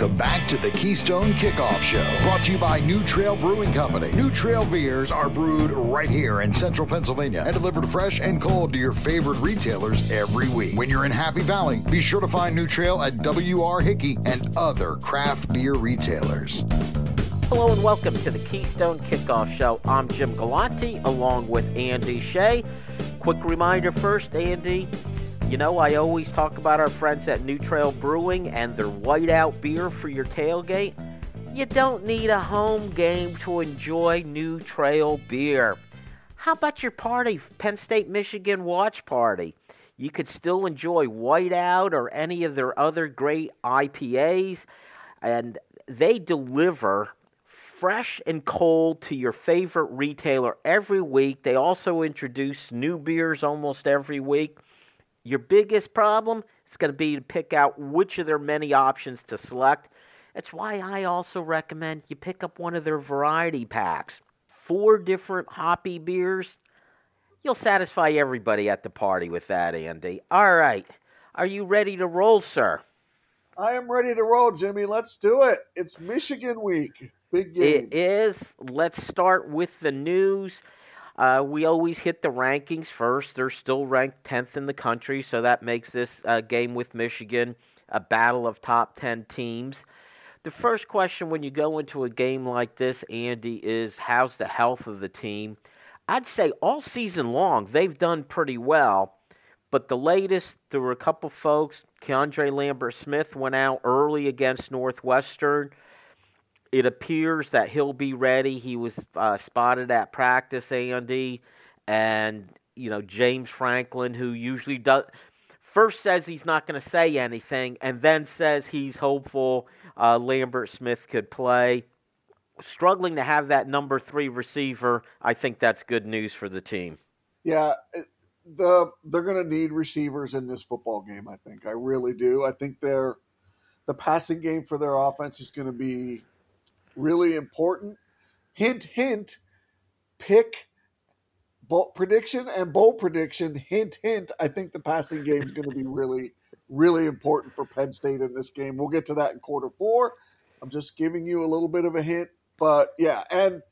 Welcome back to the Keystone Kickoff Show, brought to you by New Trail Brewing Company. New Trail beers are brewed right here in central Pennsylvania and delivered fresh and cold to your favorite retailers every week. When you're in Happy Valley, be sure to find New Trail at W.R. Hickey and other craft beer retailers. Hello and welcome to the Keystone Kickoff Show. I'm Jim Galante along with Andy Shea. Quick reminder first, Andy, you know, I always talk about our friends at New Trail Brewing and their whiteout beer for your tailgate. You don't need a home game to enjoy New Trail beer. How about your party, Penn State Michigan watch party? You could still enjoy whiteout or any of their other great IPAs, and they deliver fresh and cold to your favorite retailer every week. They also introduce new beers almost every week. Your biggest problem is going to be to pick out which of their many options to select. That's why I also recommend you pick up one of their variety packs. Four different hoppy beers. You'll satisfy everybody at the party with that, Andy. All right. Are you ready to roll, sir? I am ready to roll, Jimmy. Let's do it. It's Michigan week. Big game. It is. Let's start with the news. Uh, we always hit the rankings first. They're still ranked 10th in the country, so that makes this uh, game with Michigan a battle of top 10 teams. The first question when you go into a game like this, Andy, is how's the health of the team? I'd say all season long they've done pretty well, but the latest, there were a couple folks. KeAndre Lambert-Smith went out early against Northwestern it appears that he'll be ready. He was uh, spotted at practice, Andy, and you know James Franklin, who usually does first says he's not going to say anything, and then says he's hopeful uh, Lambert-Smith could play. Struggling to have that number three receiver, I think that's good news for the team. Yeah, the they're going to need receivers in this football game. I think I really do. I think they're the passing game for their offense is going to be really important. Hint, hint, pick bold prediction and bold prediction. Hint, hint. I think the passing game is going to be really, really important for Penn State in this game. We'll get to that in quarter four. I'm just giving you a little bit of a hint, but yeah. And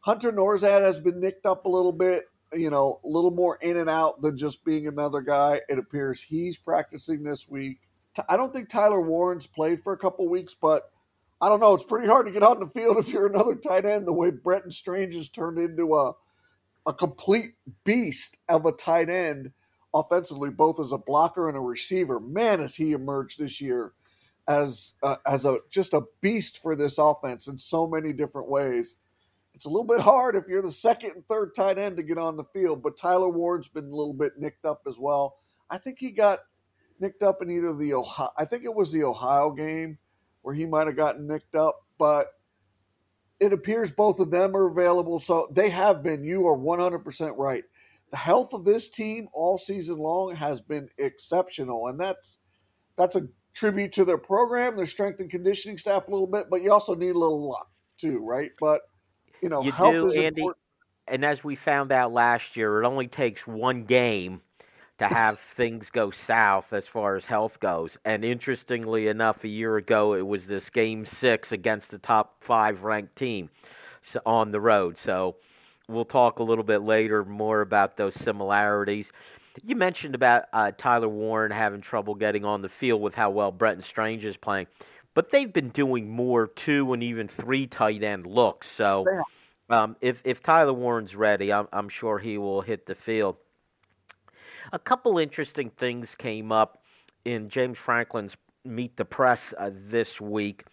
Hunter Nourzad has been nicked up a little bit. You know, a little more in and out than just being another guy. It appears he's practicing this week. I don't think Tyler Warren's played for a couple weeks, but I don't know. It's pretty hard to get on the field if you're another tight end. The way Brenton Strange has turned into a a complete beast of a tight end offensively, both as a blocker and a receiver. Man, has he emerged this year as uh, as a just a beast for this offense in so many different ways. It's a little bit hard if you're the second and third tight end to get on the field, but Tyler Ward's been a little bit nicked up as well. I think he got nicked up in either the Ohio, I think it was the Ohio game where he might have gotten nicked up, but it appears both of them are available. So they have been. You are 100% right. The health of this team all season long has been exceptional, and that's that's a tribute to their program, their strength and conditioning staff a little bit, but you also need a little luck too, right? But you know, you health do, is Andy. important. And as we found out last year, it only takes one game to have things go south as far as health goes. And interestingly enough, a year ago, it was this game six against the top five ranked team on the road. So we'll talk a little bit later more about those similarities. You mentioned about uh, Tyler Warren having trouble getting on the field with how well Brenton Strange is playing, but they've been doing more two and even three tight end looks. So um, if if Tyler Warren's ready, I'm, I'm sure he will hit the field. A couple interesting things came up in James Franklin's Meet the Press uh, this week.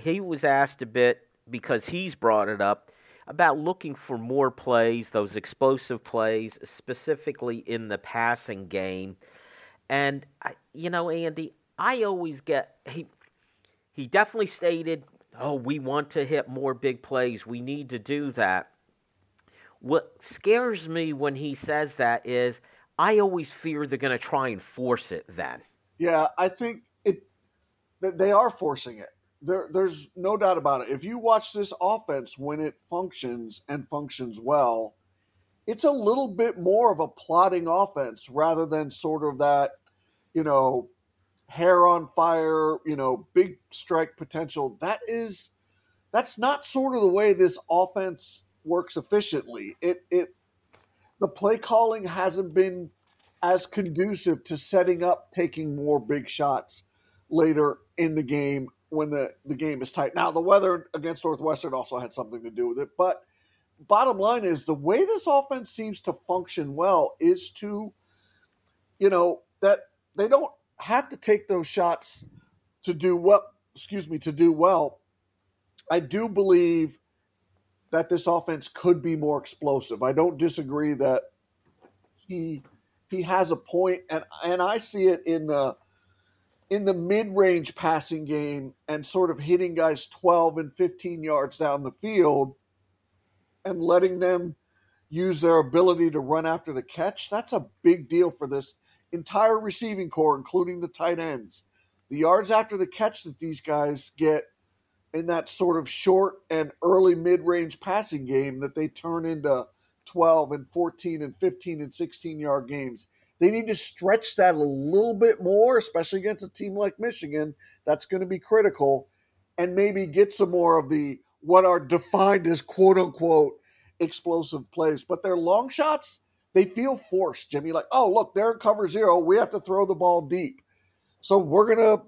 He was asked a bit because he's brought it up about looking for more plays, those explosive plays, specifically in the passing game. And you know, Andy, I always get he he definitely stated, "Oh, we want to hit more big plays. We need to do that." What scares me when he says that is I always fear they're going to try and force it then. Yeah, I think it they are forcing it. There, there's no doubt about it. If you watch this offense when it functions and functions well, it's a little bit more of a plotting offense rather than sort of that, you know, hair on fire, you know, big strike potential. That is that's not sort of the way this offense works efficiently. It it the play calling hasn't been as conducive to setting up taking more big shots later in the game when the, the game is tight. Now the weather against Northwestern also had something to do with it, but bottom line is the way this offense seems to function well is to you know that they don't have to take those shots to do well excuse me to do well i do believe that this offense could be more explosive i don't disagree that he he has a point and and i see it in the in the mid-range passing game and sort of hitting guys 12 and 15 yards down the field and letting them use their ability to run after the catch, that's a big deal for this entire receiving corps, including the tight ends. The yards after the catch that these guys get in that sort of short and early mid range passing game that they turn into 12 and 14 and 15 and 16 yard games. They need to stretch that a little bit more, especially against a team like Michigan. That's going to be critical. And maybe get some more of the what are defined as quote unquote explosive plays. But their long shots, they feel forced, Jimmy. Like, oh, look, they're in cover zero. We have to throw the ball deep. So we're going to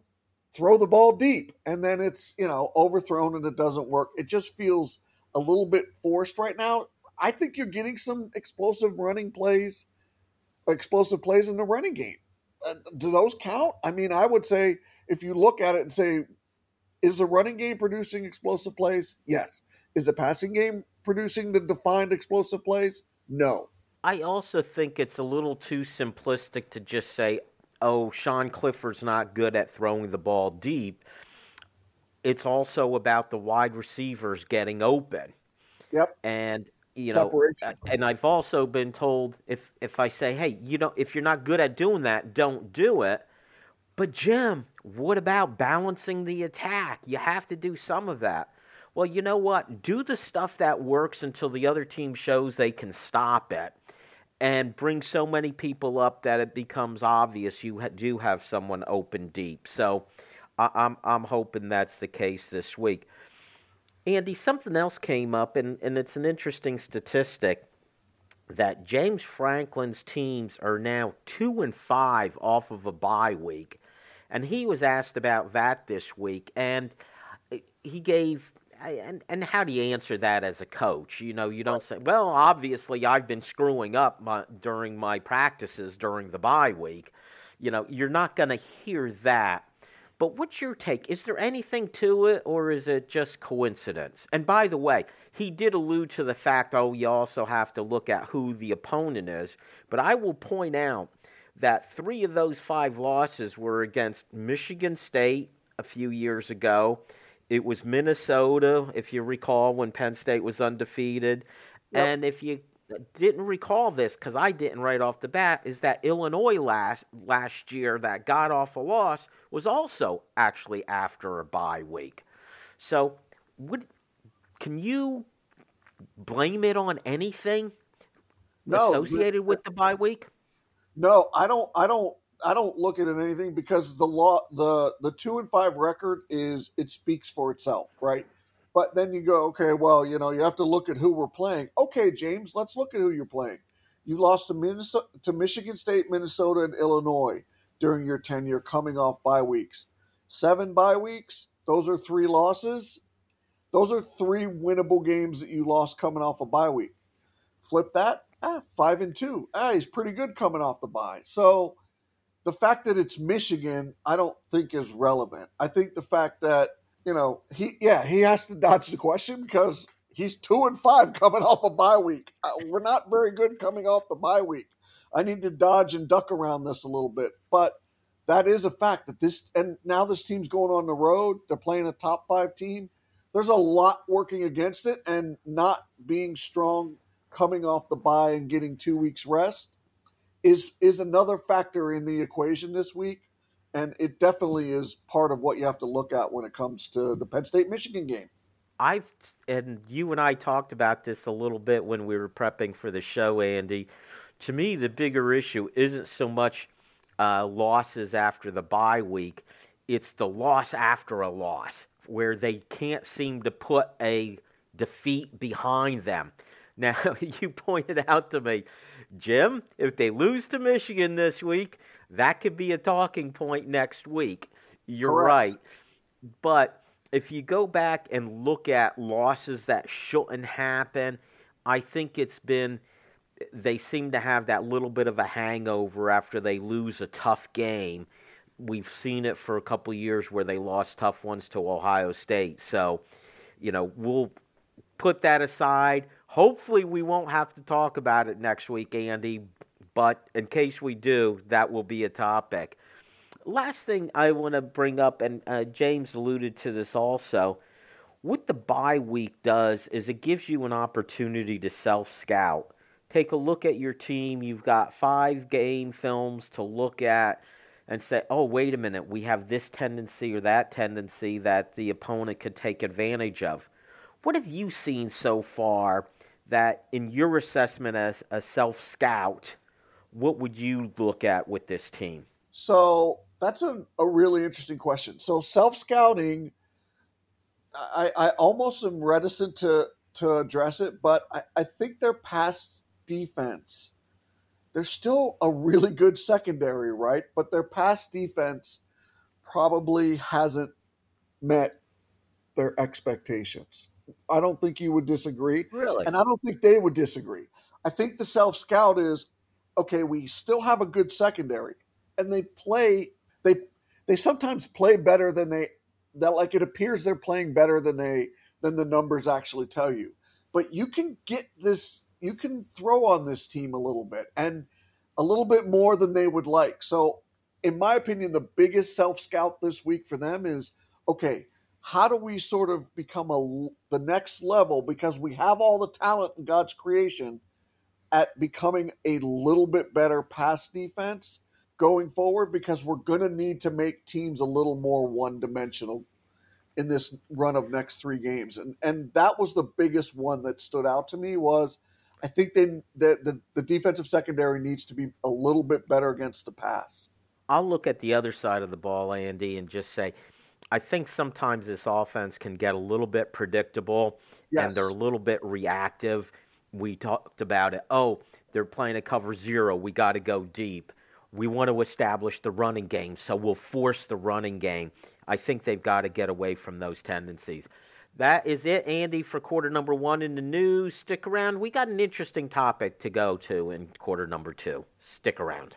throw the ball deep. And then it's, you know, overthrown and it doesn't work. It just feels a little bit forced right now. I think you're getting some explosive running plays, explosive plays in the running game. Uh, do those count? I mean, I would say if you look at it and say, is the running game producing explosive plays? Yes. Is the passing game producing the defined explosive plays? No. I also think it's a little too simplistic to just say, oh, Sean Clifford's not good at throwing the ball deep. It's also about the wide receivers getting open. Yep. And you know, uh, and I've also been told if if I say, hey, you know, if you're not good at doing that, don't do it. But Jim, what about balancing the attack? You have to do some of that. Well, you know what? Do the stuff that works until the other team shows they can stop it and bring so many people up that it becomes obvious you do have someone open deep. So I'm, I'm hoping that's the case this week. Andy, something else came up, and, and it's an interesting statistic that James Franklin's teams are now two and five off of a bye week. And he was asked about that this week, and he gave and and how do you answer that as a coach? You know, you don't say, "Well, obviously I've been screwing up my, during my practices during the bye week." You know, you're not going to hear that. But what's your take? Is there anything to it, or is it just coincidence? And by the way, he did allude to the fact, oh, you also have to look at who the opponent is. But I will point out that three of those five losses were against Michigan State a few years ago. It was Minnesota, if you recall, when Penn State was undefeated. Yep. And if you didn't recall this, because I didn't right off the bat, is that Illinois last last year that got off a loss was also actually after a bye week. So, would can you blame it on anything no, associated with the bye week? No, I don't. I don't. I don't look at it anything because the law, the the two and five record is it speaks for itself, right? But then you go, okay, well, you know, you have to look at who we're playing. Okay, James, let's look at who you're playing. You lost to Minnesota, to Michigan State, Minnesota, and Illinois during your tenure, coming off bye weeks. Seven bye weeks. Those are three losses. Those are three winnable games that you lost coming off a bye week. Flip that ah, five and two. Ah, he's pretty good coming off the bye. So the fact that it's Michigan, I don't think is relevant. I think the fact that you know he, yeah, he has to dodge the question because he's two and five coming off a bye week. Uh, we're not very good coming off the bye week. I need to dodge and duck around this a little bit, but that is a fact that this and now this team's going on the road. They're playing a top five team. There's a lot working against it, and not being strong coming off the bye and getting two weeks rest is is another factor in the equation this week and it definitely is part of what you have to look at when it comes to the Penn State Michigan game. I've and you and I talked about this a little bit when we were prepping for the show, Andy. To me, the bigger issue isn't so much uh, losses after the bye week. It's the loss after a loss where they can't seem to put a defeat behind them. Now, you pointed out to me, Jim, if they lose to Michigan this week, that could be a talking point next week. You're Correct. right. But if you go back and look at losses that shouldn't happen, I think it's been they seem to have that little bit of a hangover after they lose a tough game. We've seen it for a couple years where they lost tough ones to Ohio State. So, you know, we'll put that aside. Hopefully, we won't have to talk about it next week, Andy. But in case we do, that will be a topic. Last thing I want to bring up, and uh, James alluded to this also. What the bye week does is it gives you an opportunity to self scout take a look at your team. You've got five game films to look at and say, oh, wait a minute, we have this tendency or that tendency that the opponent could take advantage of. What have you seen so far that, in your assessment as a self scout, what would you look at with this team? So that's a, a really interesting question. So self scouting, I, I almost am reticent to to address it, but I, I think they're past defense, they're still a really good secondary, right? But their past defense probably hasn't met their expectations. I don't think you would disagree. Really? And I don't think they would disagree. I think the self scout is okay, we still have a good secondary. And they play they they sometimes play better than they that like it appears they're playing better than they than the numbers actually tell you. But you can get this you can throw on this team a little bit and a little bit more than they would like. So, in my opinion, the biggest self scout this week for them is okay. How do we sort of become a the next level because we have all the talent in God's creation at becoming a little bit better pass defense going forward because we're going to need to make teams a little more one dimensional in this run of next three games and and that was the biggest one that stood out to me was I think they, the, the, the defensive secondary needs to be a little bit better against the pass. I'll look at the other side of the ball, Andy, and just say, I think sometimes this offense can get a little bit predictable yes. and they're a little bit reactive. We talked about it. Oh, they're playing a cover zero. We got to go deep. We want to establish the running game, so we'll force the running game. I think they've got to get away from those tendencies. That is it, Andy, for quarter number one in the news. Stick around. We got an interesting topic to go to in quarter number two. Stick around.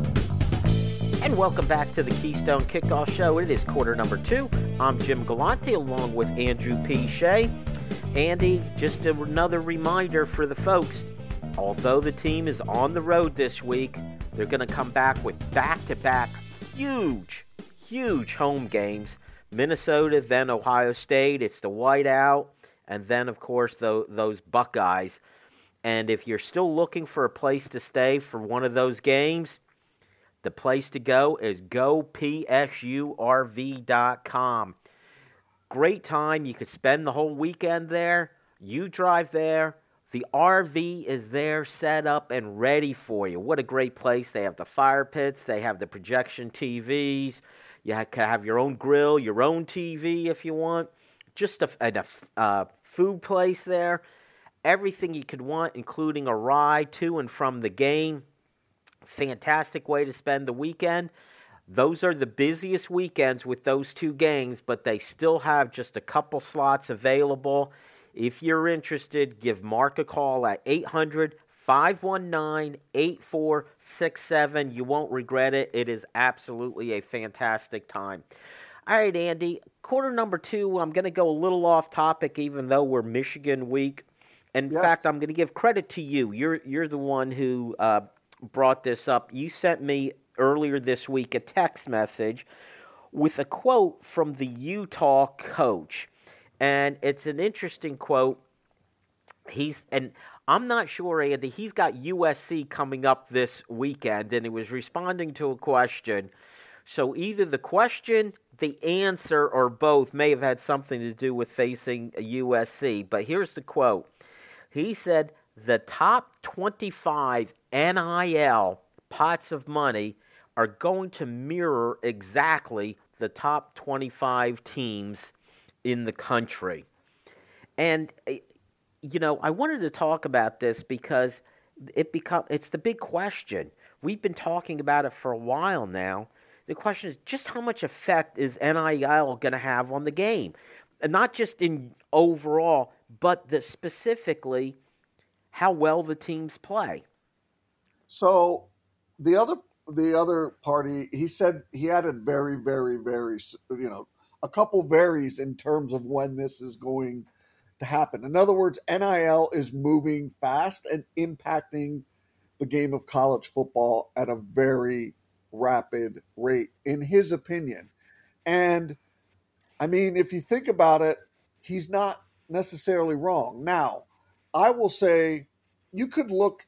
And welcome back to the Keystone Kickoff Show. It is quarter number two. I'm Jim Galante along with Andrew P. Shea. Andy, just another reminder for the folks although the team is on the road this week, they're going to come back with back to back huge, huge home games. Minnesota, then Ohio State. It's the whiteout. And then, of course, the, those Buckeyes. And if you're still looking for a place to stay for one of those games, the place to go is gopsurv.com. Great time. You could spend the whole weekend there. You drive there the RV is there, set up, and ready for you. What a great place. They have the fire pits, they have the projection TVs. You can have your own grill, your own TV if you want. Just a, a, a uh, food place there. Everything you could want, including a ride to and from the game. Fantastic way to spend the weekend. Those are the busiest weekends with those two games, but they still have just a couple slots available. If you're interested, give Mark a call at 800 519 8467. You won't regret it. It is absolutely a fantastic time. All right, Andy, quarter number two, I'm going to go a little off topic, even though we're Michigan week. In yes. fact, I'm going to give credit to you. You're, you're the one who uh, brought this up. You sent me earlier this week a text message with a quote from the Utah coach. And it's an interesting quote. He's and I'm not sure, Andy. He's got USC coming up this weekend, and he was responding to a question. So either the question, the answer, or both may have had something to do with facing USC. But here's the quote. He said the top 25 NIL pots of money are going to mirror exactly the top 25 teams in the country. And eh, you know, I wanted to talk about this because it become it's the big question. We've been talking about it for a while now. The question is just how much effect is NIL going to have on the game? And not just in overall, but the specifically how well the teams play. So the other the other party, he said he added very, very, very, you know, a couple varies in terms of when this is going to happen. In other words, NIL is moving fast and impacting the game of college football at a very rapid rate, in his opinion. And I mean, if you think about it, he's not necessarily wrong. Now, I will say you could look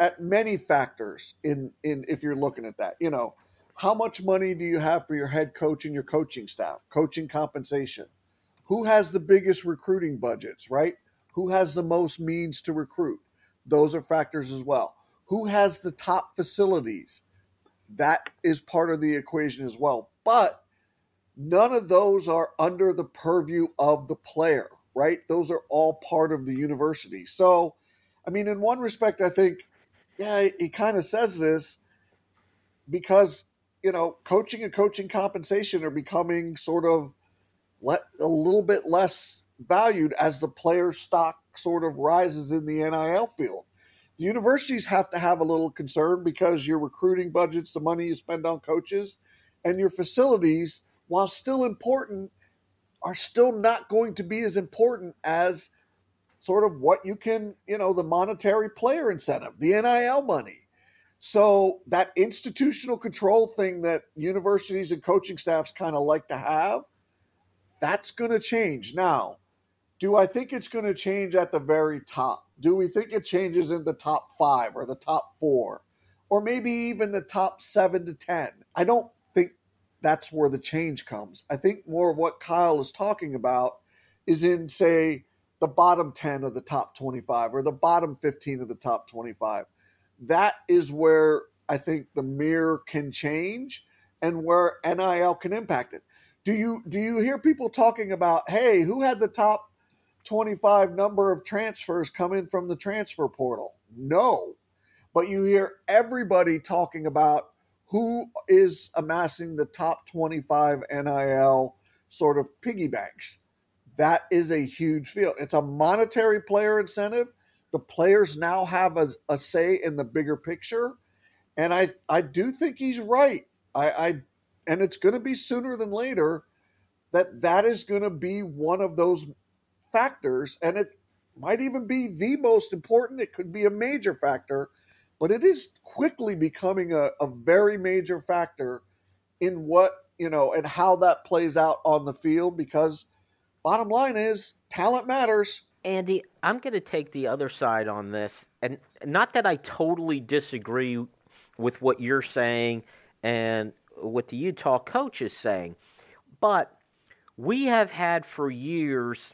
at many factors in in if you're looking at that. You know, how much money do you have for your head coach and your coaching staff? Coaching compensation. Who has the biggest recruiting budgets, right? Who has the most means to recruit? Those are factors as well. Who has the top facilities? That is part of the equation as well. But none of those are under the purview of the player, right? Those are all part of the university. So, I mean, in one respect, I think, yeah, he kind of says this because you know, coaching and coaching compensation are becoming sort of let a little bit less valued as the player stock sort of rises in the NIL field. The universities have to have a little concern because your recruiting budgets, the money you spend on coaches, and your facilities, while still important, are still not going to be as important as sort of what you can, you know, the monetary player incentive, the NIL money. So that institutional control thing that universities and coaching staffs kind of like to have, that's going to change. Now, do I think it's going to change at the very top? Do we think it changes in the top five or the top four, or maybe even the top seven to 10? I don't that's where the change comes. I think more of what Kyle is talking about is in, say, the bottom 10 of the top 25 or the bottom 15 of the top 25 that is where I think the mirror can change and where NIL can impact it. Do you do you hear people talking about, hey, who had the top 25 number of transfers come in from the transfer portal? No. but you hear everybody talking about who is amassing the top 25 NIL sort of piggy banks. That is a huge field. It's a monetary player incentive. The players now have a, a say in the bigger picture. And I, I do think he's right. I, I and it's going to be sooner than later that that is going to be one of those factors and it might even be the most important it could be a major factor but it is quickly becoming a, a very major factor in what you know and how that plays out on the field because bottom line is talent matters. Andy i'm going to take the other side on this and not that i totally disagree with what you're saying and what the utah coach is saying but we have had for years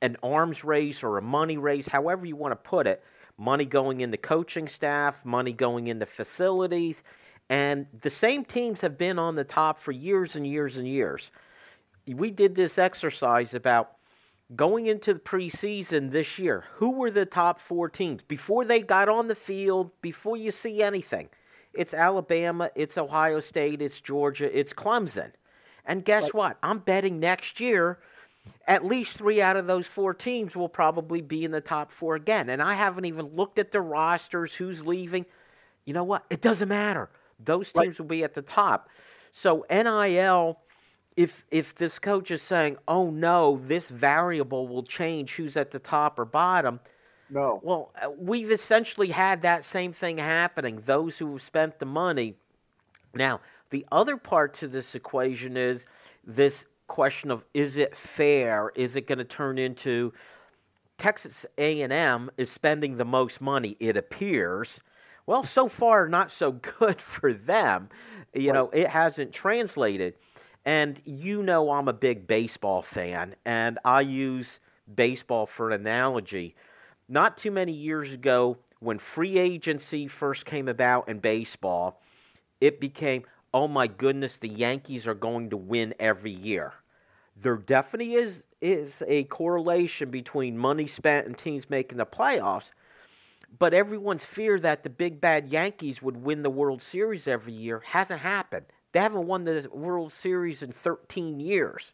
an arms race or a money race however you want to put it money going into coaching staff, money going into facilities. And the same teams have been on the top for years and years and years. We did this exercise about going into the preseason this year. Who were the top four teams? Before they got on the field, before you see anything, it's Alabama, it's Ohio State, it's Georgia, it's Clemson. And guess what? I'm betting next year at least three out of those four teams will probably be in the top four again. And I haven't even looked at the rosters, who's leaving. You know what? It doesn't matter. Those teams right. will be at the top. So NIL, if if this coach is saying, "Oh no, this variable will change who's at the top or bottom," no. Well, uh, we've essentially had that same thing happening. Those who have spent the money. Now, the other part to this equation is this question of is it fair? Is it going to turn into Texas A&M is spending the most money it appears. Well, so far not so good for them. You know, it hasn't translated. And you know I'm a big baseball fan and I use baseball for an analogy. Not too many years ago when free agency first came about in baseball, it became oh my goodness, the Yankees are going to win every year. There definitely is is a correlation between money spent and teams making the playoffs, but everyone's fear that the big bad Yankees would win the World Series every year hasn't happened. They haven't won the World Series in 13 years.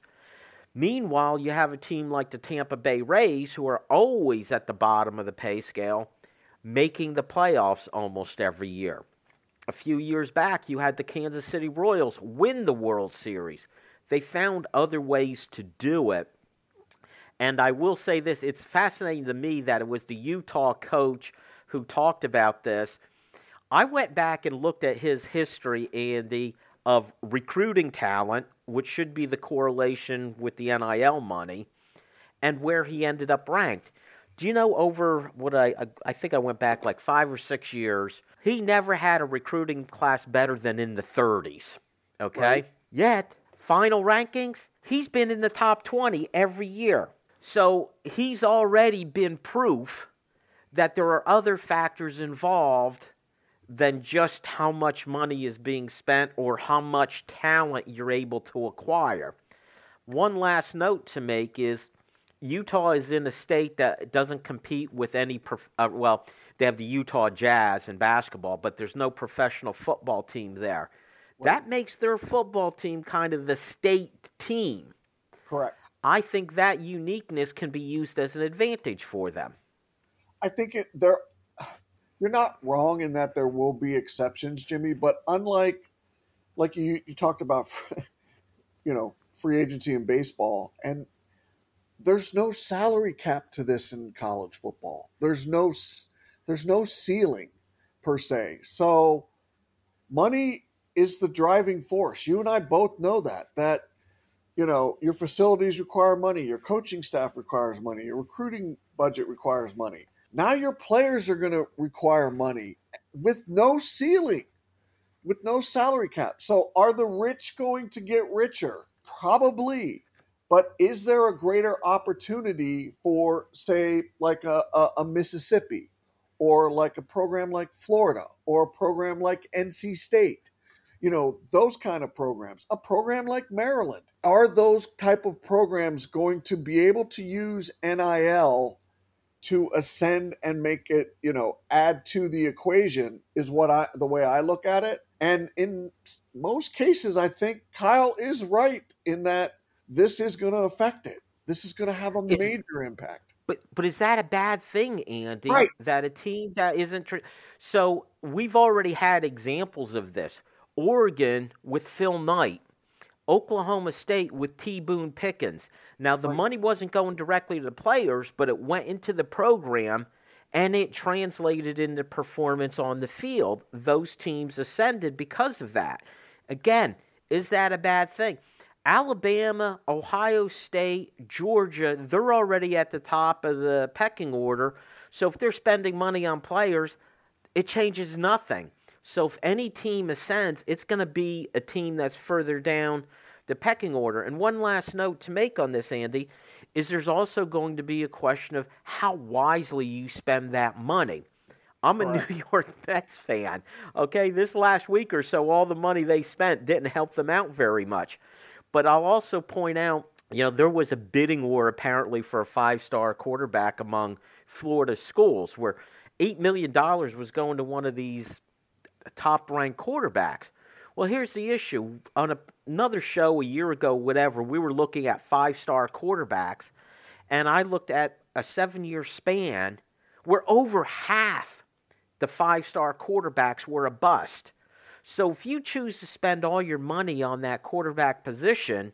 Meanwhile, you have a team like the Tampa Bay Rays, who are always at the bottom of the pay scale, making the playoffs almost every year a few years back, you had the Kansas City Royals win the World Series. They found other ways to do it. And I will say this it's fascinating to me that it was the Utah coach who talked about this. I went back and looked at his history, Andy, of recruiting talent, which should be the correlation with the NIL money, and where he ended up ranked. Do you know over what I I think I went back like five or six years? He never had a recruiting class better than in the 30s. Okay, right. yet final rankings, he's been in the top 20 every year. So he's already been proof that there are other factors involved than just how much money is being spent or how much talent you're able to acquire. One last note to make is Utah is in a state that doesn't compete with any. Prof- uh, well, they have the Utah Jazz in basketball, but there's no professional football team there. That makes their football team kind of the state team. Correct. I think that uniqueness can be used as an advantage for them. I think it, there. You're not wrong in that there will be exceptions, Jimmy. But unlike, like you, you talked about, you know, free agency in baseball, and there's no salary cap to this in college football. There's no there's no ceiling per se. So money is the driving force. You and I both know that that you know your facilities require money, your coaching staff requires money, your recruiting budget requires money. Now your players are going to require money with no ceiling, with no salary cap. So are the rich going to get richer? Probably. But is there a greater opportunity for, say, like a, a, a, Mississippi or like a program like Florida or a program like NC State? You know, those kind of programs. A program like Maryland. Are those type of programs going to be able to use NIL to ascend and make it, you know, add to the equation is what I the way I look at it. And in most cases, I think Kyle is right in that this is going to affect it. This is going to have a major impact. But but is that a bad thing, Andy? Right. That a team that isn't tr- so we've already had examples of this. Oregon with Phil Knight, Oklahoma State with T. Boone Pickens. Now the Right. money wasn't going directly to the players, but it went into the program and it translated into performance on the field. Those teams ascended because of that. Again, is that a bad thing? Alabama, Ohio State, Georgia, they're already at the top of the pecking order. So if they're spending money on players, it changes nothing. So if any team ascends, it's going to be a team that's further down the pecking order. And one last note to make on this, Andy, is there's also going to be a question of how wisely you spend that money. I'm a Correct. New York Mets fan. Okay, this last week or so, all the money they spent didn't help them out very much. But I'll also point out, you know, there was a bidding war apparently for a five star quarterback among Florida schools where $8 million was going to one of these top ranked quarterbacks. Well, here's the issue. On a, another show a year ago, whatever, we were looking at five star quarterbacks, and I looked at a seven year span where over half the five star quarterbacks were a bust. So if you choose to spend all your money on that quarterback position,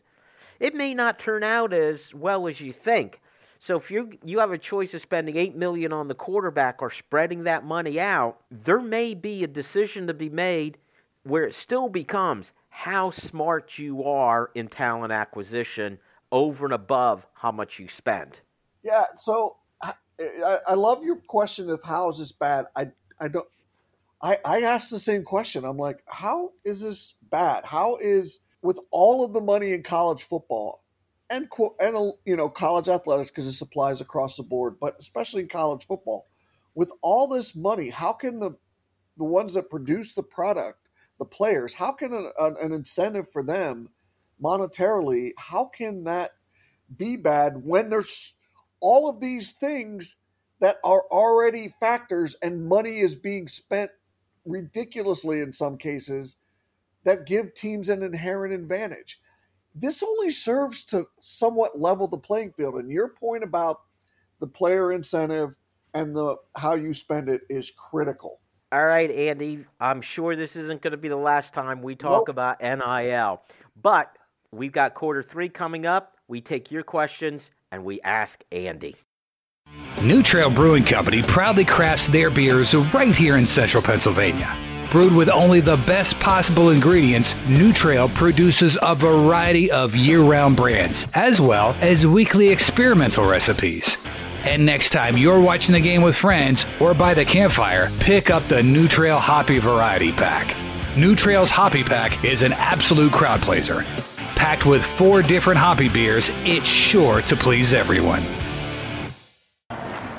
it may not turn out as well as you think. So if you you have a choice of spending 8 million on the quarterback or spreading that money out, there may be a decision to be made where it still becomes how smart you are in talent acquisition over and above how much you spend. Yeah, so I, I love your question of how is this bad. I I don't. I I asked the same question. I'm like, how is this bad? How is with all of the money in college football and and uh, you know college athletics because this applies across the board, but especially in college football, with all this money, how can the the ones that produce the product, the players, how can an, an, an incentive for them monetarily? How can that be bad when there's all of these things that are already factors and money is being spent ridiculously in some cases that give teams an inherent advantage. This only serves to somewhat level the playing field. And your point about the player incentive and the how you spend it is critical. All right, Andy, I'm sure this isn't going to be the last time we talk Nope. about NIL. But we've got quarter 3 coming up. We take your questions and we ask Andy. New Trail Brewing Company proudly crafts their beers right here in central Pennsylvania. Brewed with only the best possible ingredients, New Trail produces a variety of year round brands, as well as weekly experimental recipes. And next time you're watching the game with friends or by the campfire, pick up the New Trail Hoppy Variety Pack. New Trail's Hoppy Pack is an absolute crowd pleaser. Packed with four different hoppy beers, it's sure to please everyone.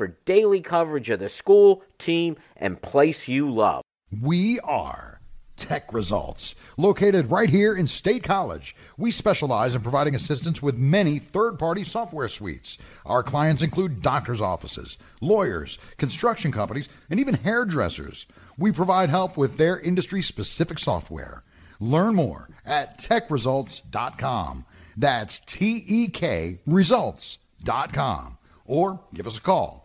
for daily coverage of the school, team, and place you love. We are Tek Results, located right here in State College. We specialize in providing assistance with many third party software suites. Our clients include doctors' offices, lawyers, construction companies, and even hairdressers. We provide help with their industry specific software. Learn more at tekresults.com. That's T E K results.com. Or give us a call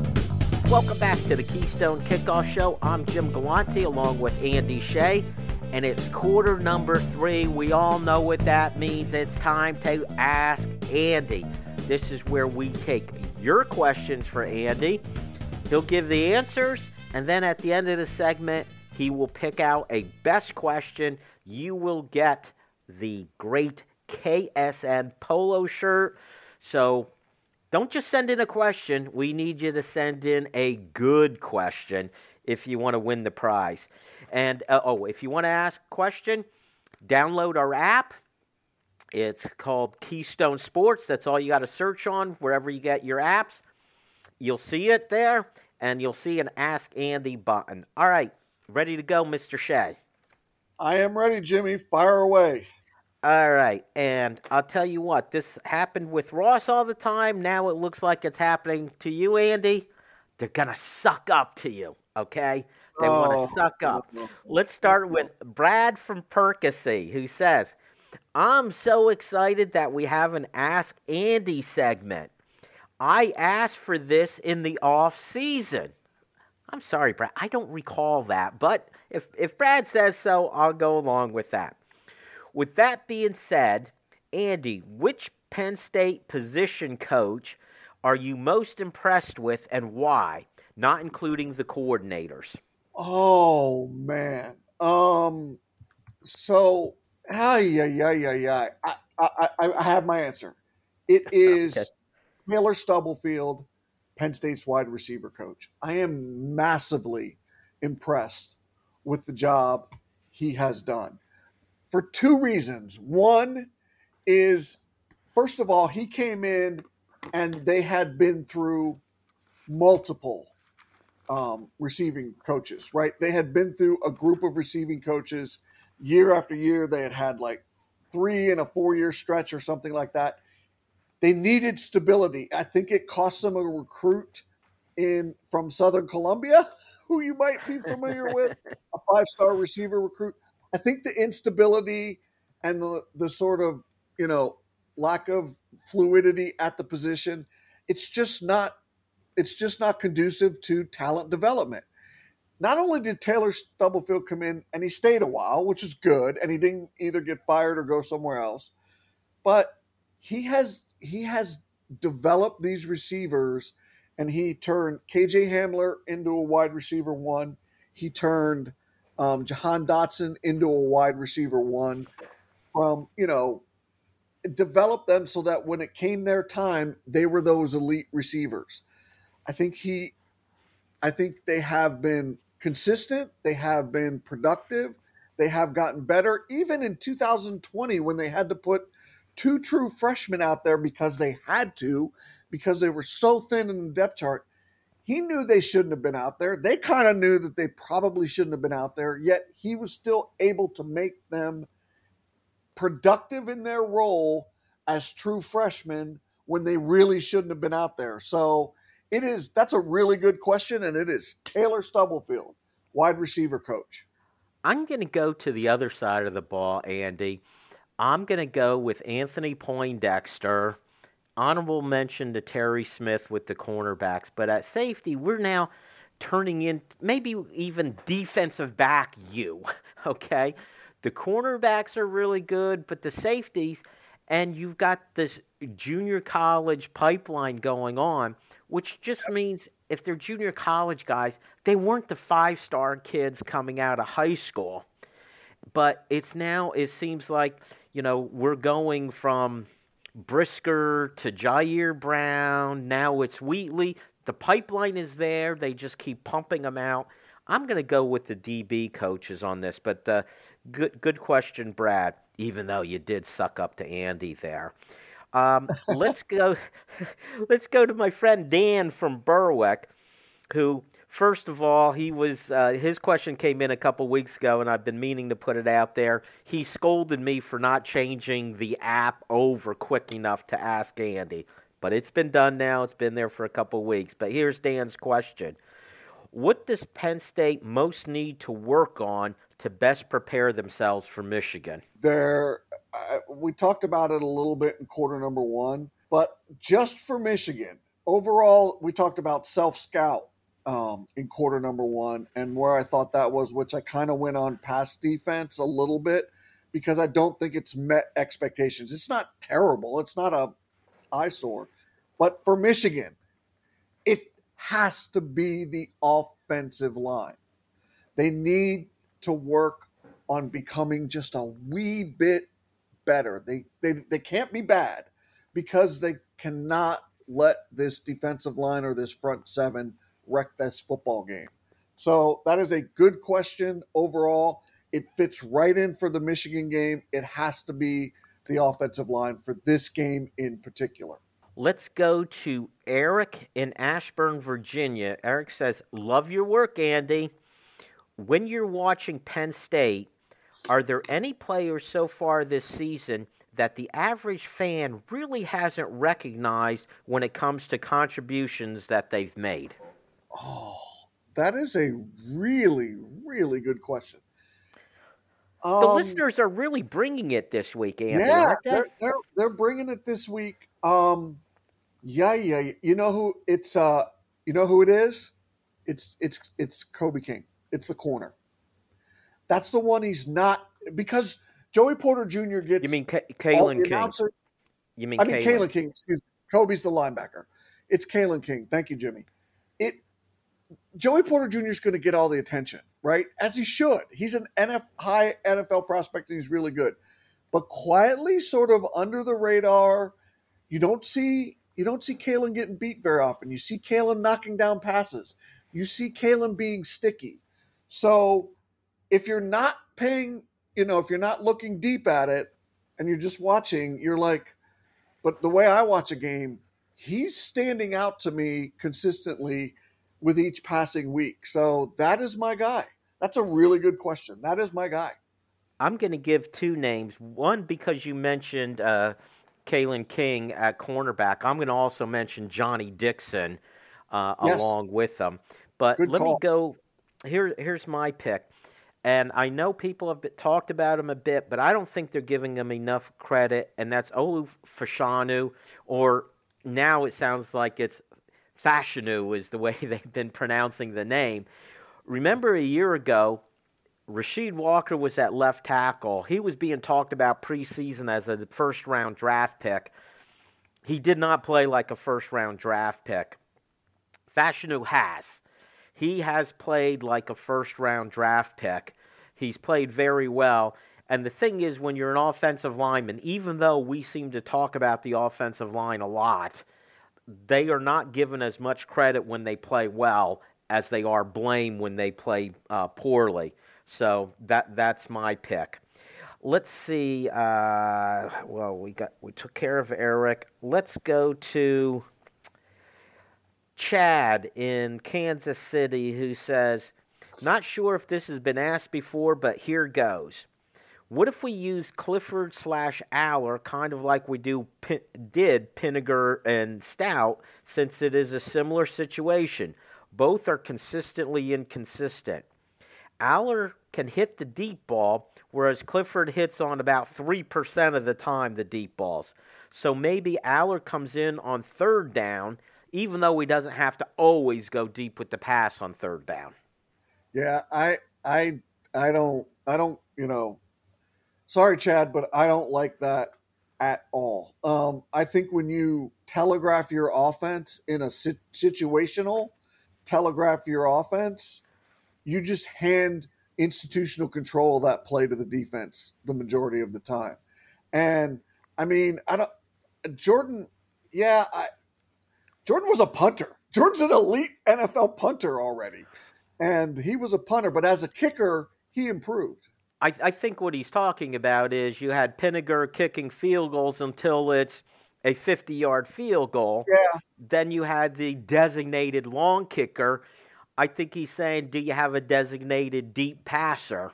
Welcome back to the Keystone Kickoff Show. I'm Jim Galante along with Andy Shea, and it's quarter number three. We all know what that means. It's time to ask Andy. This is where we take your questions for Andy. He'll give the answers, and then at the end of the segment, he will pick out a best question. You will get the great KSN polo shirt. So don't just send in a question. We need you to send in a good question if you want to win the prize. And uh, oh, if you want to ask a question, download our app. It's called Keystone Sports. That's all you got to search on wherever you get your apps. You'll see it there, and you'll see an Ask Andy button. All right, ready to go, Mr. Shea. I am ready, Jimmy. Fire away. All right, and I'll tell you what, this happened with Ross all the time. Now it looks like it's happening to you, Andy. They're gonna suck up to you, okay? They oh, want to suck up. Let's start with Brad from Percy, who says, "I'm so excited that we have an Ask Andy segment. I asked for this in the off season." I'm sorry, Brad. I don't recall that, but if if Brad says so, I'll go along with that. With that being said, Andy, which Penn State position coach are you most impressed with and why? Not including the coordinators. Oh man. Um so yeah yeah yeah yeah. I, I, I have my answer. It is okay. Taylor Stubblefield, Penn State's wide receiver coach. I am massively impressed with the job he has done for two reasons. One is, first of all, he came in and they had been through multiple um, receiving coaches, right? They had been through a group of receiving coaches year after year. They had had like three in a four year stretch or something like that. They needed stability. I think it cost them a recruit in from Southern Columbia, who you might be familiar with, a five star receiver recruit. I think the instability and the the sort of you know lack of fluidity at the position, it's just not it's just not conducive to talent development. Not only did Taylor Stubblefield come in and he stayed a while, which is good, and he didn't either get fired or go somewhere else, but he has he has developed these receivers and he turned KJ Hamler into a wide receiver one. He turned um, Jahan Dotson into a wide receiver one from, you know, develop them so that when it came their time, they were those elite receivers. I think he, I think they have been consistent. They have been productive. They have gotten better. Even in 2020, when they had to put two true freshmen out there because they had to, because they were so thin in the depth chart, he knew they shouldn't have been out there. They kind of knew that they probably shouldn't have been out there, yet he was still able to make them productive in their role as true freshmen when they really shouldn't have been out there. So it is that's a really good question, and it is Taylor Stubblefield, wide receiver coach. I'm going to go to the other side of the ball, Andy. I'm going to go with Anthony Poindexter honorable mention to Terry Smith with the cornerbacks, but at safety, we're now turning in maybe even defensive back you. Okay, the cornerbacks are really good, but the safeties, and you've got this junior college pipeline going on, which just means if they're junior college guys, they weren't the five star kids coming out of high school. But it's now, it seems like, you know, we're going from Brisker to Ji'Ayir Brown. Now it's Wheatley. The pipeline is there. They just keep pumping them out. I'm going to go with the DB coaches on this, but uh, good good question, Brad. Even though you did suck up to Andy there, um, let's go. let's go to my friend Dan from Berwick, who First of all, he was uh, his question came in a couple weeks ago, and I've been meaning to put it out there. He scolded me for not changing the app over quick enough to ask Andy. But it's been done now. It's been there for a couple weeks. But here's Dan's question What does Penn State most need to work on to best prepare themselves for Michigan? There, uh, we talked about it a little bit in quarter number one, but just for Michigan, overall, we talked about self scout um, in quarter number one and where I thought that was, which I kind of went on pass defense a little bit because I don't think it's met expectations. It's not terrible. It's not a eyesore, but for Michigan, it has to be the offensive line. They need to work on becoming just a wee bit better. They they, they can't be bad because they cannot let this defensive line or this front seven wreck this football game. So that is a good question overall. It fits right in for the Michigan game. It has to be the offensive line for this game in particular. Let's go to Eric in Ashburn, Virginia. Eric says, Love your work, Andy. When you're watching Penn State, are there any players so far this season that the average fan really hasn't recognized when it comes to contributions that they've made? Oh, that is a really, really good question. Um, the listeners are really bringing it this week, Andy. Yeah, they're, they're, they're bringing it this week. Um, yeah, yeah. You know who it's? Uh, you know who it is? It's it's it's Kobe King. It's the corner. That's the one he's not because Joey Porter Jr. gets. You mean K- Kalen King? You mean I mean Kalen King? Excuse me. Kobe's the linebacker. It's Kalen King. Thank you, Jimmy. It Joey Porter Jr. is going to get all the attention, right? As he should. He's an NF, high NFL prospect and he's really good. But quietly, sort of under the radar, you don't see you don't see Kalen getting beat very often. You see Kalen knocking down passes. You see Kalen being sticky. So if you're not paying, you know, if you're not looking deep at it and you're just watching, you're like, but the way I watch a game, he's standing out to me consistently with each passing week. So that is my guy. That's a really good question. That is my guy. I'm going to give two names. One, because you mentioned uh, Kalen King at cornerback. I'm going to also mention Johnny Dixon uh, yes. along with them. But good let call. me go. Here, here's my pick. And I know people have been, talked about him a bit, but I don't think they're giving him enough credit. And that's Olu Fashanu, or now it sounds like it's Fashanu is the way they've been pronouncing the name. Remember a year ago, Rasheed Walker was at left tackle. He was being talked about preseason as a first round draft pick. He did not play like a first round draft pick. Fashanu has. He has played like a first round draft pick. He's played very well. And the thing is, when you're an offensive lineman, even though we seem to talk about the offensive line a lot, they are not given as much credit when they play well as they are blame when they play uh, poorly. So that that's my pick. Let's see. Uh, well, we got we took care of Eric. Let's go to Chad in Kansas City, who says, "Not sure if this has been asked before, but here goes." What if we use Clifford slash Allar kind of like we do did Pinegar and Stout, since it is a similar situation? Both are consistently inconsistent. Allar can hit the deep ball, whereas Clifford hits on about 3% of the time the deep balls. So maybe Allar comes in on third down, even though he doesn't have to always go deep with the pass on third down. Yeah, I I I don't I don't, you know, sorry, Chad, but I don't like that at all. Um, I think when you telegraph your offense in a situational, telegraph your offense, you just hand institutional control of that play to the defense the majority of the time. And I mean, I don't. Jordan, yeah, I, Jordan was a punter. Jordan's an elite NFL punter already, and he was a punter. But as a kicker, he improved. I, I think what he's talking about is you had Pinegar kicking field goals until it's a 50 yard field goal. Yeah. Then you had the designated long kicker. I think he's saying, do you have a designated deep passer?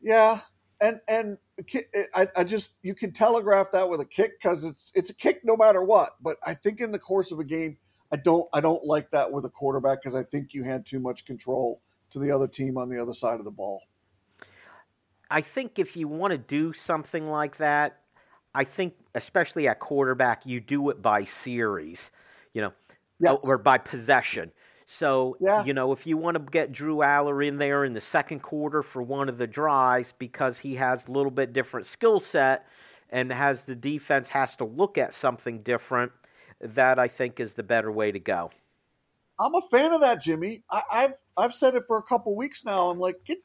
Yeah. And, and I, I just you can telegraph that with a kick because it's it's a kick no matter what. But I think in the course of a game, I don't I don't like that with a quarterback because I think you had too much control to the other team on the other side of the ball. I think if you want to do something like that, I think especially at quarterback, you do it by series, you know, yes. or by possession. So, yeah. you know, if you want to get Drew Allar in there in the second quarter for one of the drives because he has a little bit different skill set and has the defense has to look at something different, that I think is the better way to go. I'm a fan of that, Jimmy. I, have I've said it for a couple weeks now. I'm like, get,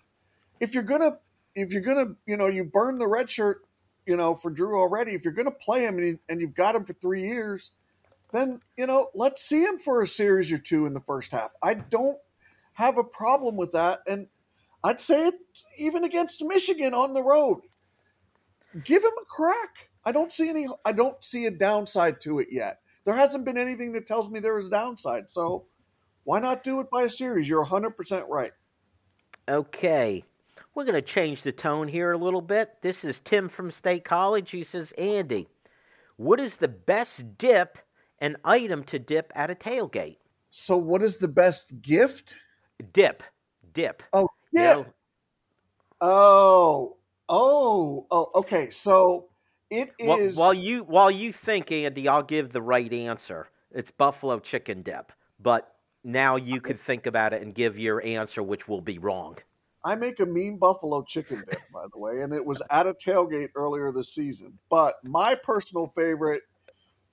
if you're gonna if you're gonna you know you burn the red shirt, you know for Drew already. If you're gonna play him and, and you've got him for three years, then you know let's see him for a series or two in the first half. I don't have a problem with that, and I'd say it even against Michigan on the road. Give him a crack. I don't see any. I don't see a downside to it yet. There hasn't been anything that tells me there is a downside. So why not do it by a series? You're 100% right. Okay. We're going to change the tone here a little bit. This is Tim from State College. He says, Andy, what is the best dip and item to dip at a tailgate? So, what is the best gift? Dip. Dip. Oh, yeah. You know? Oh, oh, oh, okay. So, it is. While, while, you while you think, Andy, I'll give the right answer. It's buffalo chicken dip. But now you could think about it and give your answer, which will be wrong. I make a mean buffalo chicken dip, by the way, and it was at a tailgate earlier this season. But my personal favorite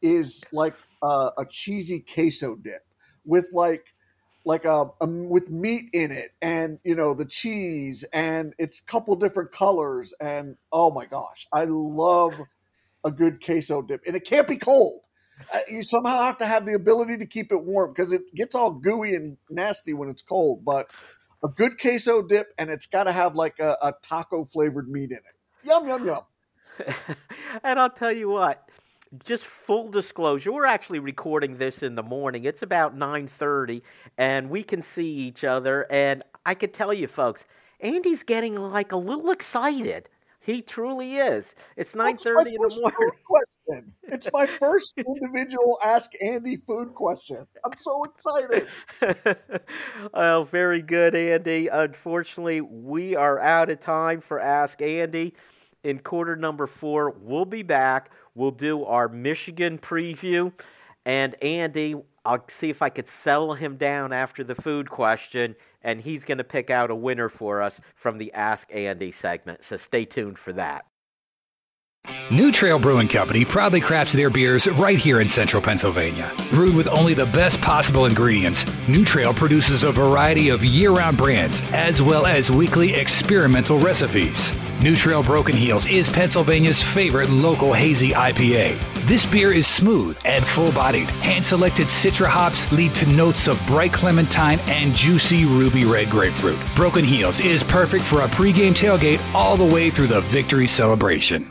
is like uh, a cheesy queso dip with like like a, a, with meat in it and you know the cheese and it's a couple different colors and oh my gosh i love a good queso dip and it can't be cold uh, you somehow have to have the ability to keep it warm because it gets all gooey and nasty when it's cold. But a good queso dip, and it's got to have like a, a taco flavored meat in it. Yum yum yum. and I'll tell you what, just full disclosure, we're actually recording this in the morning. It's about nine thirty, and we can see each other. And I could tell you, folks, Andy's getting like a little excited. He truly is. It's nine thirty in the morning. Question. It's my first individual Ask Andy food question. I'm so excited. well, very good, Andy. Unfortunately, we are out of time for Ask Andy. In quarter number four, we'll be back. We'll do our Michigan preview. And Andy, I'll see if I could settle him down after the food question, and he's going to pick out a winner for us from the Ask Andy segment. So stay tuned for that. New Trail Brewing Company proudly crafts their beers right here in central Pennsylvania. Brewed with only the best possible ingredients, New Trail produces a variety of year round brands as well as weekly experimental recipes. New Trail Broken Heels is Pennsylvania's favorite local hazy IPA. This beer is smooth and full bodied. Hand selected citra hops lead to notes of bright clementine and juicy ruby red grapefruit. Broken Heels is perfect for a pregame tailgate all the way through the victory celebration.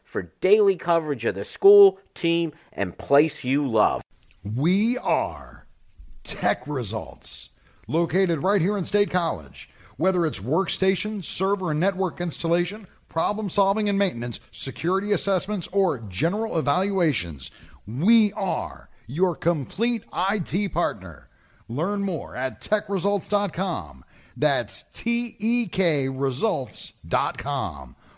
for daily coverage of the school, team, and place you love. We are Tek Results, located right here in State College. Whether it's workstation, server, and network installation, problem solving and maintenance, security assessments, or general evaluations, we are your complete IT partner. Learn more at tekresults.com. That's T E K results.com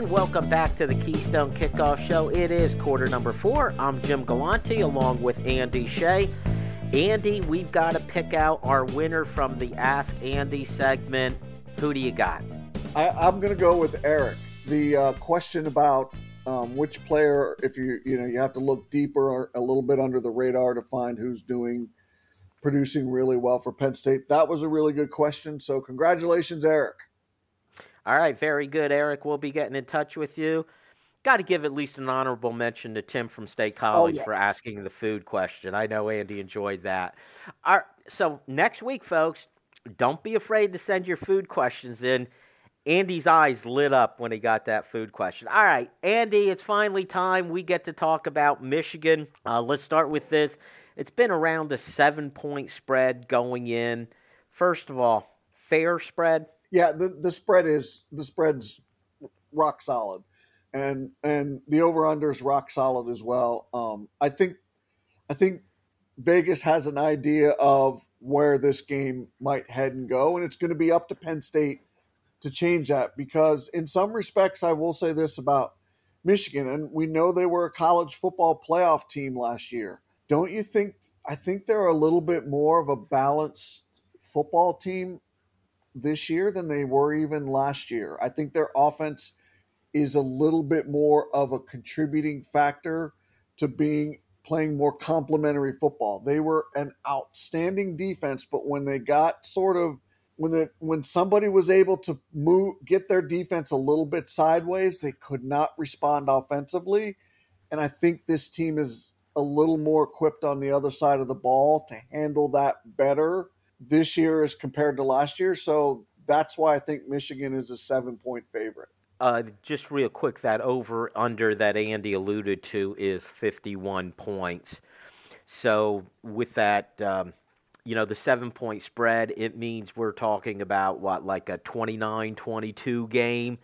And welcome back to the Keystone Kickoff Show. It is quarter number four. I'm Jim Galante along with Andy Shea. Andy, we've got to pick out our winner from the Ask Andy segment. Who do you got? I, I'm going to go with Eric. The uh, question about um, which player, if you you know, you have to look deeper or a little bit under the radar to find who's doing producing really well for Penn State. That was a really good question. So congratulations, Eric. All right, very good, Eric. We'll be getting in touch with you. Got to give at least an honorable mention to Tim from State College yeah. for asking the food question. I know Andy enjoyed that. All right, so next week, folks, don't be afraid to send your food questions in. Andy's eyes lit up when he got that food question. All right, Andy, it's finally time we get to talk about Michigan. Uh, let's start with this. It's been around a seven point spread going in. First of all, fair spread. Yeah, the, the spread is the spread's rock solid, and and the over under is rock solid as well. Um, I think I think Vegas has an idea of where this game might head and go, and it's going to be up to Penn State to change that because in some respects, I will say this about Michigan, and we know they were a college football playoff team last year. Don't you think? I think they're a little bit more of a balanced football team this year than they were even last year. I think their offense is a little bit more of a contributing factor to being playing more complementary football. They were an outstanding defense, but when they got sort of when the when somebody was able to move get their defense a little bit sideways, they could not respond offensively. And I think this team is a little more equipped on the other side of the ball to handle that better this year as compared to last year. So that's why I think Michigan is a seven point favorite. Uh, just real quick, that over under that Andy alluded to is 51 points. So with that, um, you know, the seven point spread, it means we're talking about what, like a 29 22 game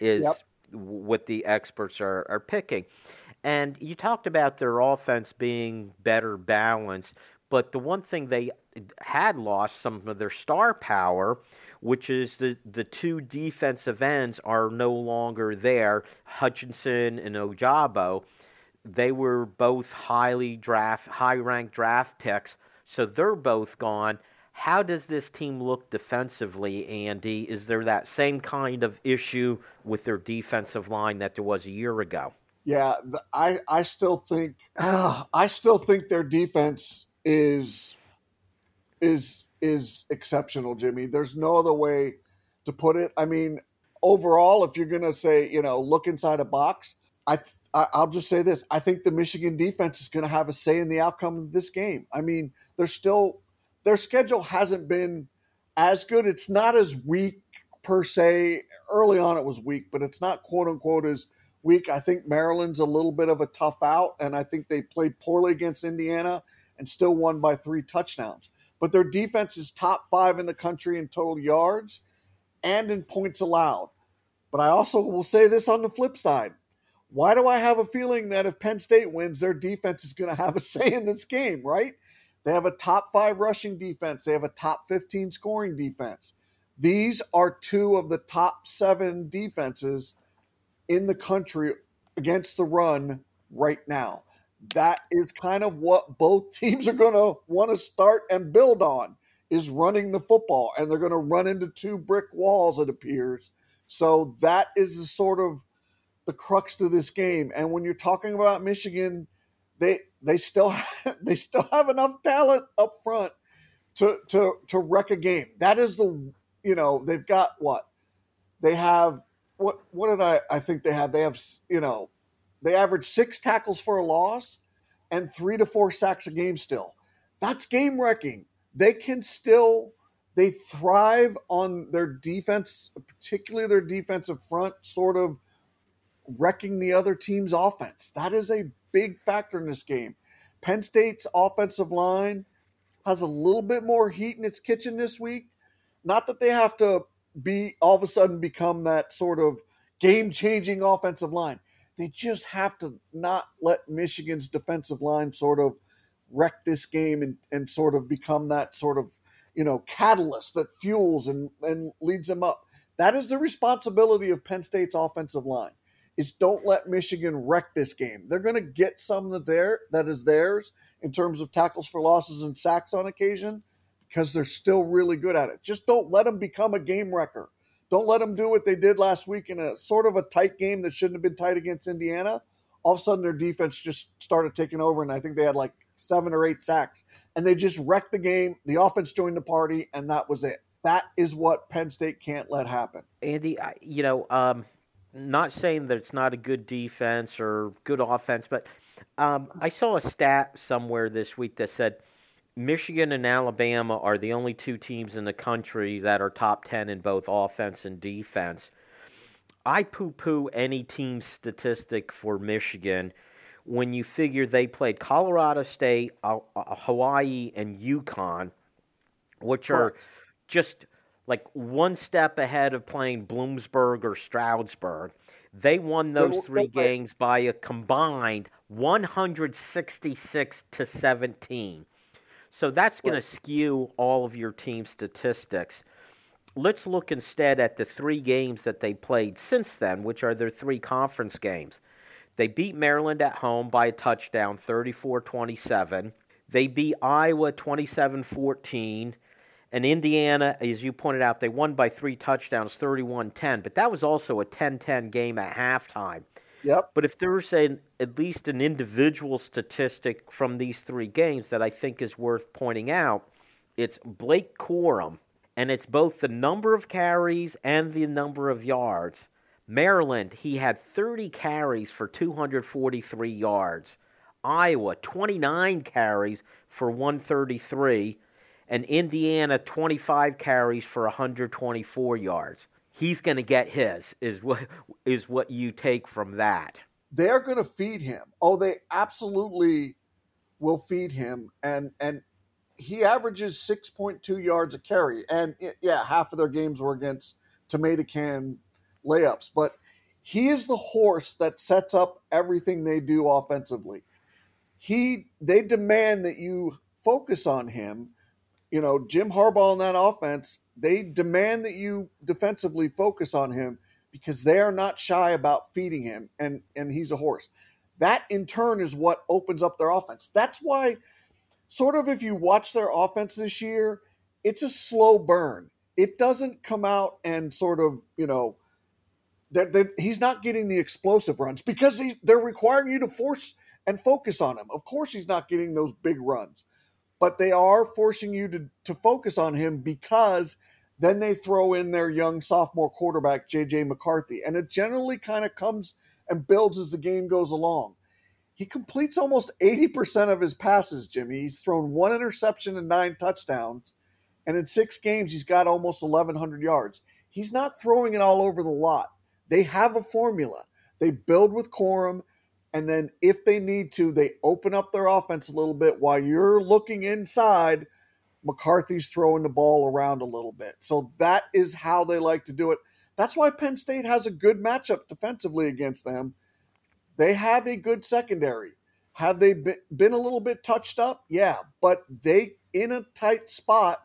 is Yep. what the experts are, are picking. And you talked about their offense being better balanced, but the one thing they had lost some of their star power, which is the, the two defensive ends are no longer there, Hutchinson and Ojabo. They were both highly draft, high ranked draft picks, so they're both gone. How does this team look defensively, Andy? Is there that same kind of issue with their defensive line that there was a year ago? Yeah, I I still think ah, I still think their defense is is is exceptional, Jimmy. There's no other way to put it. I mean, overall, if you're gonna say you know look inside a box, I, I I'll just say this: I think the Michigan defense is going to have a say in the outcome of this game. I mean, they're still their schedule hasn't been as good. It's not as weak per se. Early on, it was weak, but it's not quote unquote as weak. I think Maryland's a little bit of a tough out, and I think they played poorly against Indiana and still won by three touchdowns. But their defense is top five in the country in total yards and in points allowed. But I also will say this on the flip side. Why do I have a feeling that if Penn State wins, their defense is going to have a say in this game, right? They have a top five rushing defense, they have a top 15 scoring defense. These are two of the top seven defenses in the country against the run right now. That is kind of what both teams are going to want to start and build on is running the football and they're going to run into two brick walls it appears. So that is the sort of the crux to this game. And when you're talking about Michigan, they they still have, they still have enough talent up front to to to wreck a game. That is the you know, they've got what? They have what what did I I think they have? They have you know, they average six tackles for a loss and three to four sacks a game still. That's game wrecking. They can still they thrive on their defense, particularly their defensive front, sort of wrecking the other team's offense. That is a big factor in this game. Penn State's offensive line has a little bit more heat in its kitchen this week. Not that they have to be all of a sudden become that sort of game changing offensive line. They just have to not let Michigan's defensive line sort of wreck this game and, and sort of become that sort of, you know, catalyst that fuels and, and leads them up. That is the responsibility of Penn State's offensive line. Is don't let Michigan wreck this game. They're going to get some that there that is theirs in terms of tackles for losses and sacks on occasion because they're still really good at it. Just don't let them become a game wrecker. Don't let them do what they did last week in a sort of a tight game that shouldn't have been tight against Indiana. All of a sudden, their defense just started taking over, and I think they had like seven or eight sacks, and they just wrecked the game. The offense joined the party, and that was it. That is what Penn State can't let happen. Andy, you know, um, not saying that it's not a good defense or good offense, but um, I saw a stat somewhere this week that said Michigan and Alabama are the only two teams in the country that are top 10 in both offense and defense. I poo poo any team statistic for Michigan when you figure they played Colorado State, uh, uh, Hawaii, and UConn, which are just like one step ahead of playing Bloomsburg or Stroudsburg. They won those three games by a combined 166 to 17. So that's going to skew all of your team statistics. Let's look instead at the three games that they played since then, which are their three conference games. They beat Maryland at home by a touchdown, 34 27. They beat Iowa 27 14. And Indiana, as you pointed out, they won by three touchdowns, 31 10. But that was also a 10 10 game at halftime. Yep. But if there's an, at least an individual statistic from these three games that I think is worth pointing out, it's Blake Corum, and it's both the number of carries and the number of yards. Maryland, he had 30 carries for 243 yards. Iowa, 29 carries for 133 and Indiana 25 carries for 124 yards. He's going to get his is what is what you take from that. They're going to feed him. Oh, they absolutely will feed him and and he averages 6.2 yards a carry and yeah, half of their games were against tomato can layups, but he is the horse that sets up everything they do offensively. He they demand that you focus on him you know, Jim Harbaugh in that offense, they demand that you defensively focus on him because they are not shy about feeding him and and he's a horse. That in turn is what opens up their offense. That's why sort of if you watch their offense this year, it's a slow burn. It doesn't come out and sort of, you know, that, that he's not getting the explosive runs because he, they're requiring you to force and focus on him. Of course, he's not getting those big runs but they are forcing you to, to focus on him because then they throw in their young sophomore quarterback, JJ McCarthy. And it generally kind of comes and builds as the game goes along. He completes almost 80% of his passes, Jimmy. He's thrown one interception and nine touchdowns. And in six games, he's got almost 1,100 yards. He's not throwing it all over the lot. They have a formula. They build with Corum and then if they need to, they open up their offense a little bit while you're looking inside. McCarthy's throwing the ball around a little bit. So that is how they like to do it. That's why Penn State has a good matchup defensively against them. They have a good secondary. Have they been a little bit touched up? Yeah, but they in a tight spot.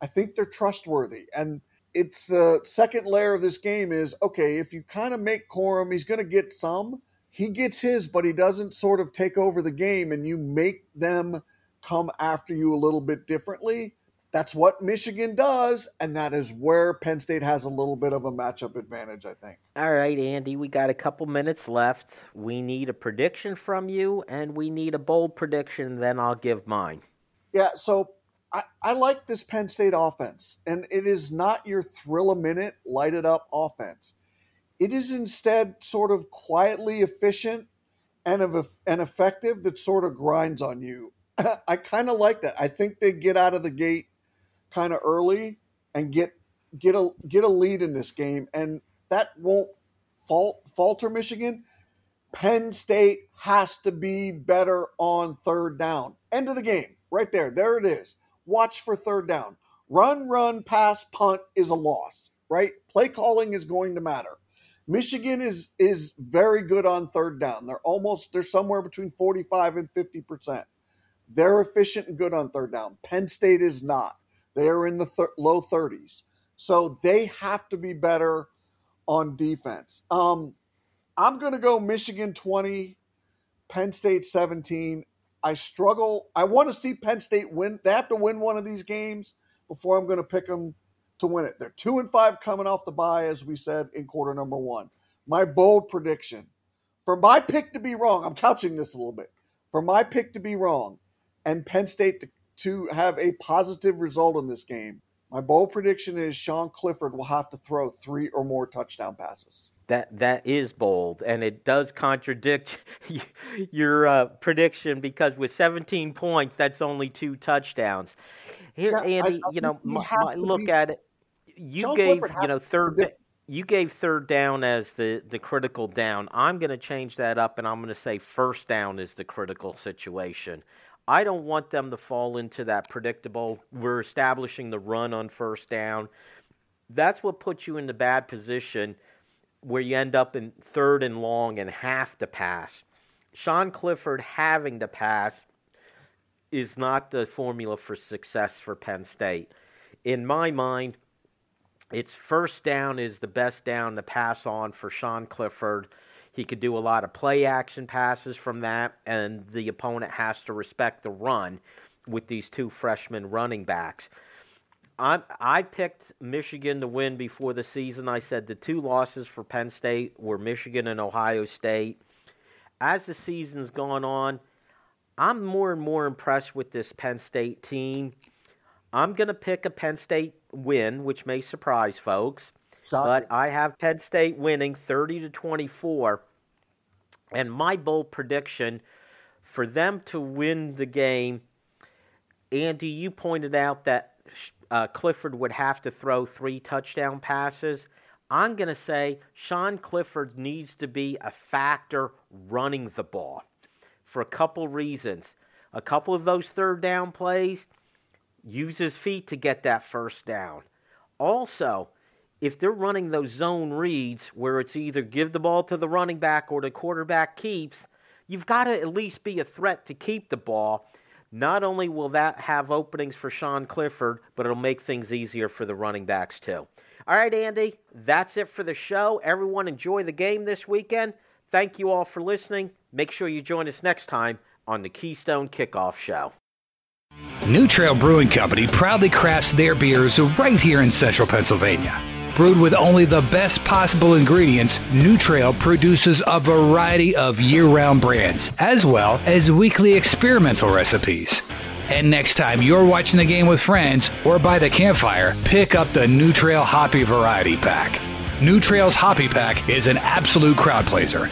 I think they're trustworthy. And it's the second layer of this game is okay, if you kind of make Corum, he's going to get some, he gets his, but he doesn't sort of take over the game and you make them come after you a little bit differently. That's what Michigan does, and that is where Penn State has a little bit of a matchup advantage, I think. All right, Andy, we got a couple minutes left. We need a prediction from you, and we need a bold prediction, then I'll give mine. Yeah, so I, I like this Penn State offense, and it is not your thrill a minute, light it up offense. It is instead sort of quietly efficient and of and effective that sort of grinds on you. I kind of like that. I think they get out of the gate kind of early and get get a get a lead in this game, and that won't fault falter Michigan. Penn State has to be better on third down. End of the game. Right there. There it is. Watch for third down. Run, run, pass, punt is a loss, right? Play calling is going to matter. Michigan is is very good on third down. They're almost they're somewhere between 45 and 50%. They're efficient and good on third down. Penn State is not. They are in the th- low 30s. So they have to be better on defense. Um, I'm going to go Michigan 20, Penn State 17. I struggle. I want to see Penn State win. They have to win one of these games before I'm going to pick them to win it. They're two and five coming off the bye, as we said in quarter number one. My bold prediction for my pick to be wrong, I'm couching this a little bit. For my pick to be wrong and Penn State to, to have a positive result in this game, my bold prediction is Sean Clifford will have to throw three or more touchdown passes. That that is bold, and it does contradict your uh, prediction because with 17 points, that's only two touchdowns. Here, yeah, Andy, I, I you know, my, my look be, at it. You Sean gave you know third. You gave third down as the the critical down. I'm going to change that up, and I'm going to say first down is the critical situation. I don't want them to fall into that predictable. We're establishing the run on first down. That's what puts you in the bad position where you end up in third and long and have to pass. Sean Clifford having to pass is not the formula for success for Penn State. In my mind, it's first down is the best down to pass on for Sean Clifford he could do a lot of play action passes from that, and the opponent has to respect the run with these two freshman running backs. I, I picked Michigan to win before the season. I said the two losses for Penn State were Michigan and Ohio State. As the season's gone on, I'm more and more impressed with this Penn State team. I'm going to pick a Penn State win, which may surprise folks. But I have Penn State winning 30 to 24. And my bold prediction for them to win the game, Andy, you pointed out that uh, Clifford would have to throw three touchdown passes. I'm going to say Sean Clifford needs to be a factor running the ball for a couple reasons. A couple of those third down plays, use his feet to get that first down. Also, if they're running those zone reads where it's either give the ball to the running back or the quarterback keeps, you've got to at least be a threat to keep the ball. Not only will that have openings for Sean Clifford, but it'll make things easier for the running backs too. All right, Andy, that's it for the show. Everyone enjoy the game this weekend. Thank you all for listening. Make sure you join us next time on the Keystone Kickoff Show. New Trail Brewing Company proudly crafts their beers right here in central Pennsylvania. Brewed with only the best possible ingredients, New Trail produces a variety of year round brands, as well as weekly experimental recipes. And next time you're watching the game with friends or by the campfire, pick up the New Trail Hoppy Variety Pack. New Trail's Hoppy Pack is an absolute crowd pleaser.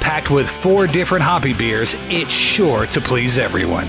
Packed with four different hoppy beers, it's sure to please everyone.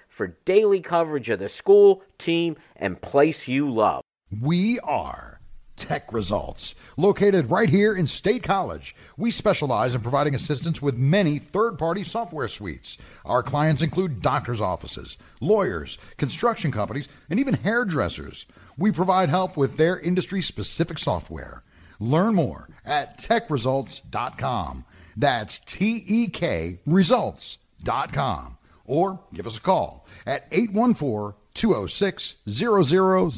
for daily coverage of the school, team, and place you love. We are Tek Results, located right here in State College. We specialize in providing assistance with many third party software suites. Our clients include doctors' offices, lawyers, construction companies, and even hairdressers. We provide help with their industry specific software. Learn more at tekresults.com. That's T E K results.com or give us a call at 814 206 0000.